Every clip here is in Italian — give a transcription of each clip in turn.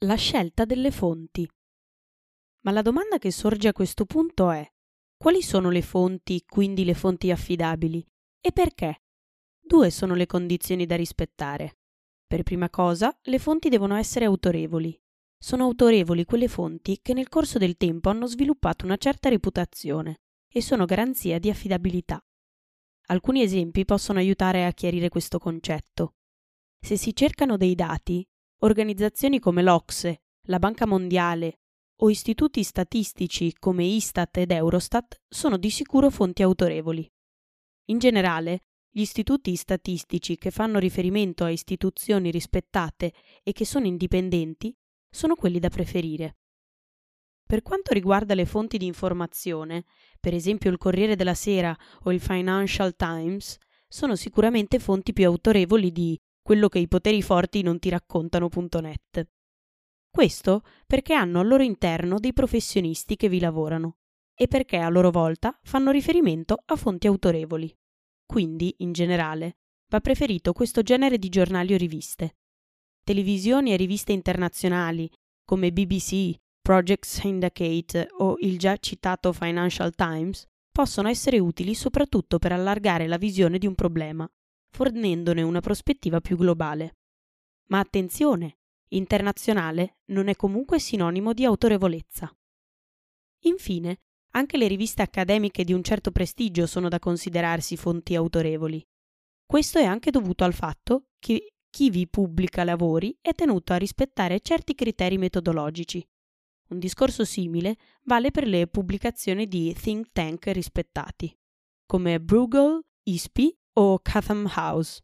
La scelta delle fonti. Ma la domanda che sorge a questo punto è quali sono le fonti, quindi le fonti affidabili, e perché? Due sono le condizioni da rispettare. Per prima cosa, le fonti devono essere autorevoli. Sono autorevoli quelle fonti che nel corso del tempo hanno sviluppato una certa reputazione e sono garanzia di affidabilità. Alcuni esempi possono aiutare a chiarire questo concetto. Se si cercano dei dati, organizzazioni come l'Ocse, la Banca Mondiale o istituti statistici come Istat ed Eurostat sono di sicuro fonti autorevoli. In generale, gli istituti statistici che fanno riferimento a istituzioni rispettate e che sono indipendenti sono quelli da preferire. Per quanto riguarda le fonti di informazione, per esempio il Corriere della Sera o il Financial Times, sono sicuramente fonti più autorevoli di quello che i poteri forti non ti raccontano.net. Questo perché hanno al loro interno dei professionisti che vi lavorano e perché a loro volta fanno riferimento a fonti autorevoli. Quindi, in generale, va preferito questo genere di giornali o riviste. Televisioni e riviste internazionali come BBC, Project Syndicate o il già citato Financial Times possono essere utili soprattutto per allargare la visione di un problema, fornendone una prospettiva più globale. Ma attenzione, internazionale non è comunque sinonimo di autorevolezza. Infine, anche le riviste accademiche di un certo prestigio sono da considerarsi fonti autorevoli. Questo è anche dovuto al fatto che chi vi pubblica lavori è tenuto a rispettare certi criteri metodologici. Un discorso simile vale per le pubblicazioni di think tank rispettati, come Bruegel, ISPI o Chatham House.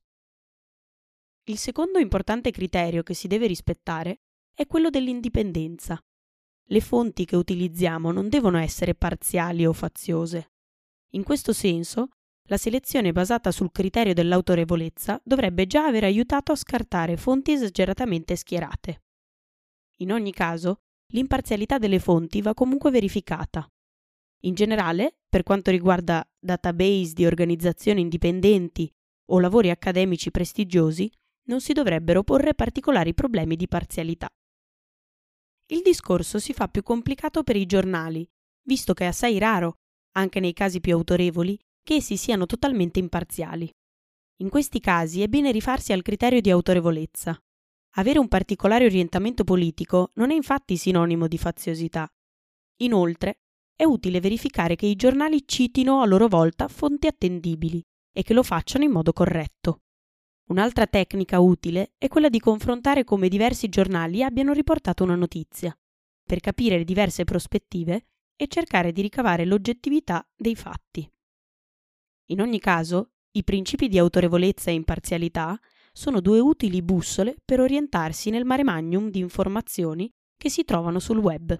Il secondo importante criterio che si deve rispettare è quello dell'indipendenza. Le fonti che utilizziamo non devono essere parziali o faziose. In questo senso, la selezione basata sul criterio dell'autorevolezza dovrebbe già aver aiutato a scartare fonti esageratamente schierate. In ogni caso, l'imparzialità delle fonti va comunque verificata. In generale, per quanto riguarda database di organizzazioni indipendenti o lavori accademici prestigiosi, non si dovrebbero porre particolari problemi di parzialità. Il discorso si fa più complicato per i giornali, visto che è assai raro, anche nei casi più autorevoli, che essi siano totalmente imparziali. In questi casi è bene rifarsi al criterio di autorevolezza, avere un particolare orientamento politico non è infatti sinonimo di faziosità. Inoltre, è utile verificare che i giornali citino a loro volta fonti attendibili e che lo facciano in modo corretto. Un'altra tecnica utile è quella di confrontare come diversi giornali abbiano riportato una notizia, per capire le diverse prospettive e cercare di ricavare l'oggettività dei fatti. In ogni caso, i principi di autorevolezza e imparzialità sono due utili bussole per orientarsi nel mare magnum di informazioni che si trovano sul web.